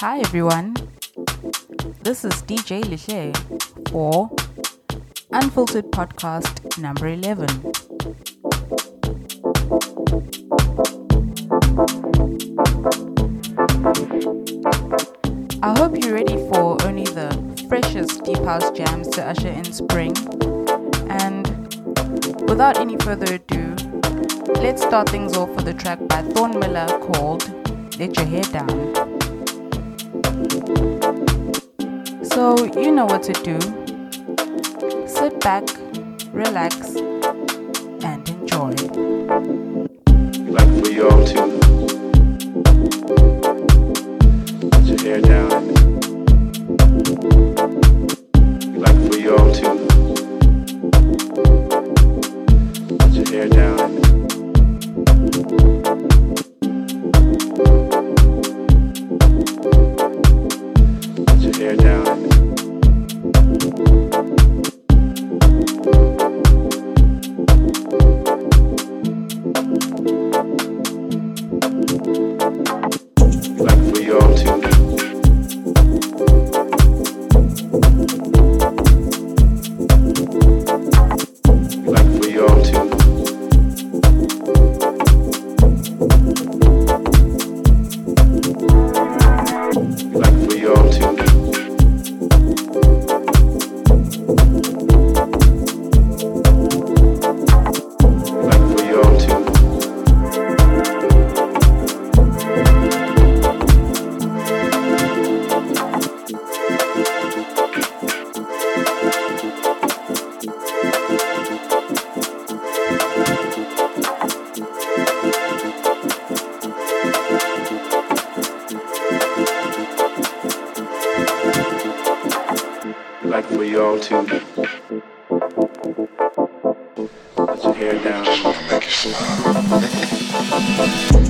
Hi everyone. This is DJ Lihle for Unfiltered Podcast number 11. I hope you're ready for only the freshest deep house jams to usher in spring. And without any further ado, let's start things off with a track by Thorn Miller called Let Your Hair Down. So, you know what to do. Sit back, relax, For you all to let your hair down. We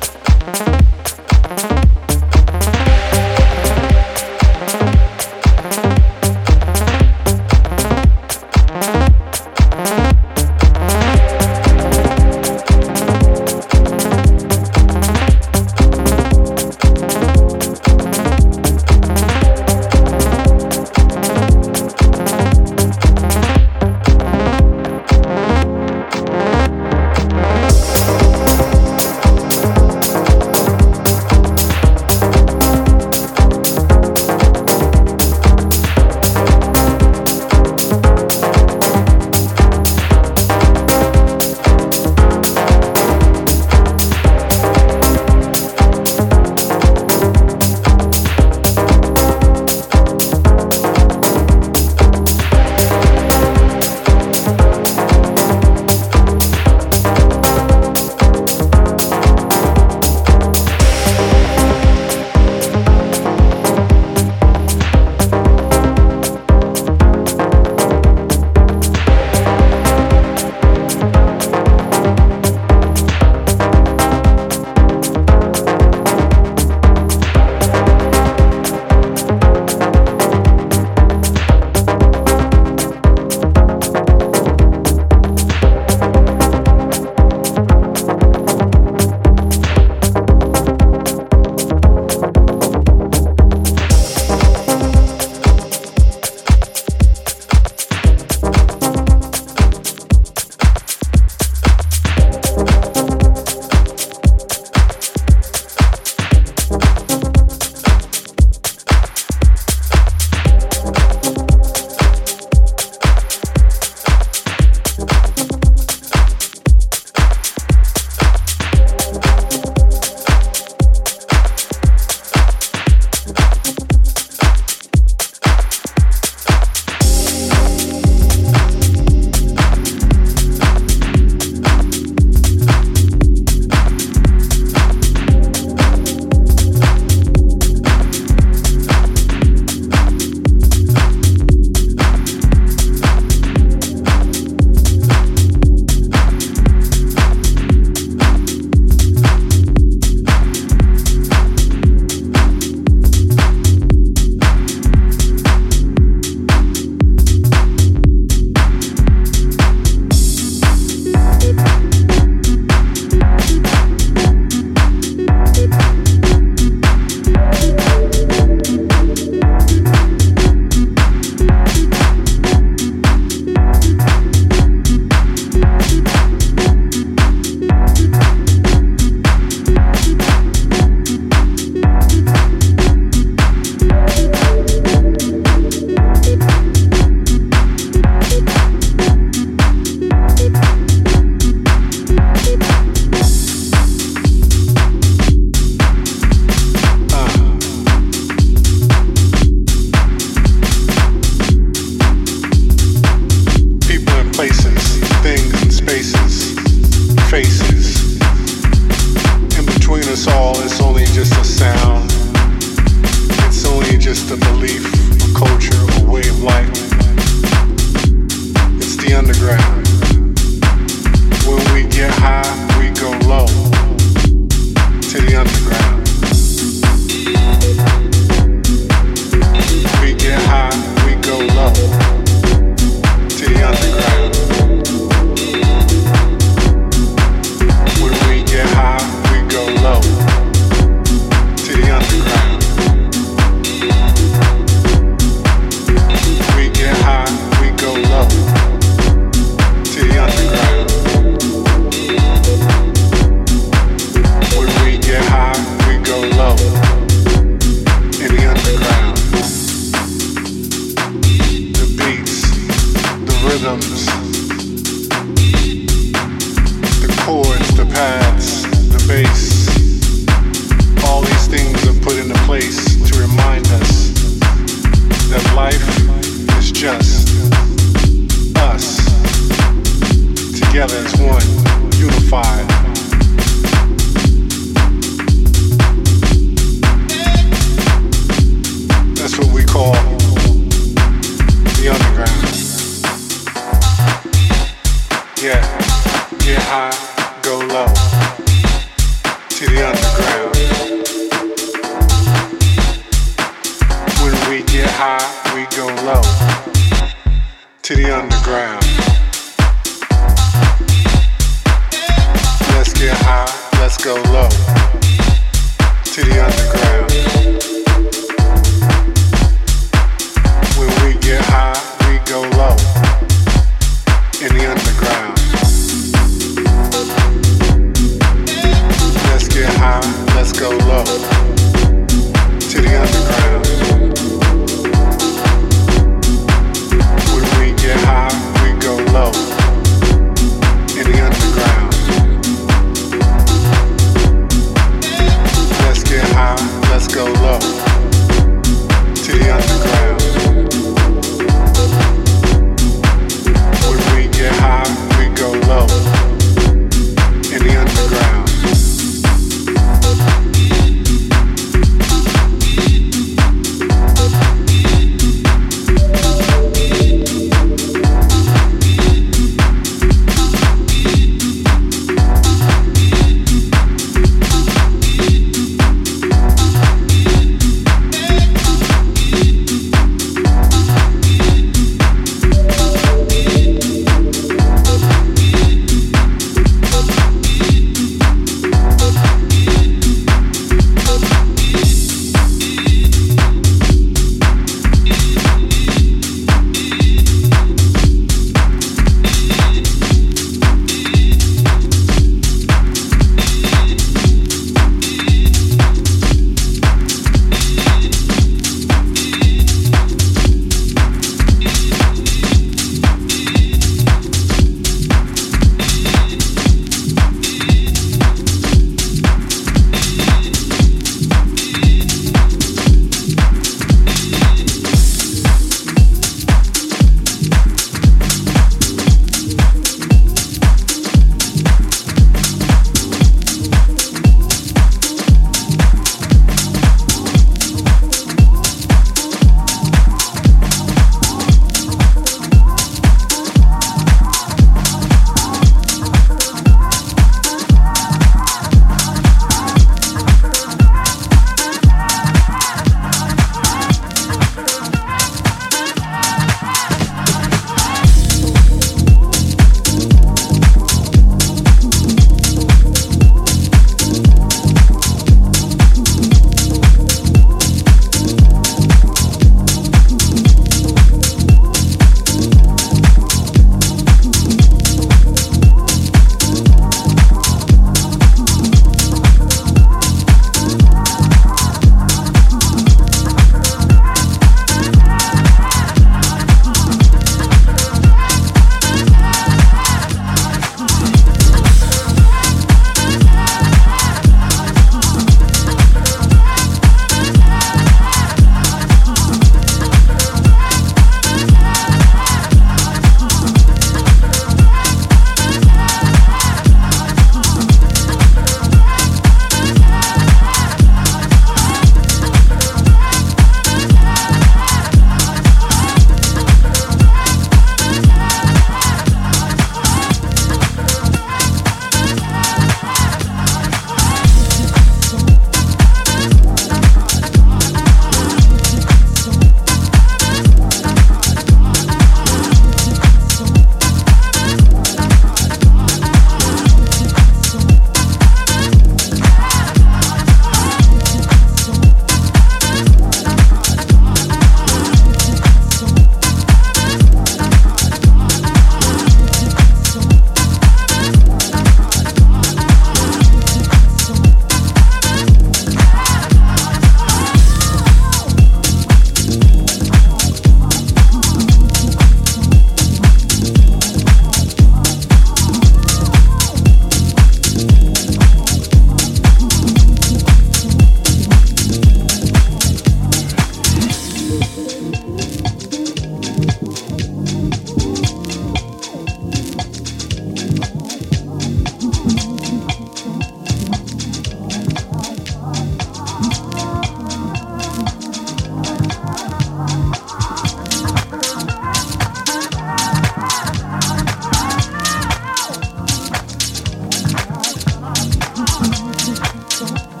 corazón.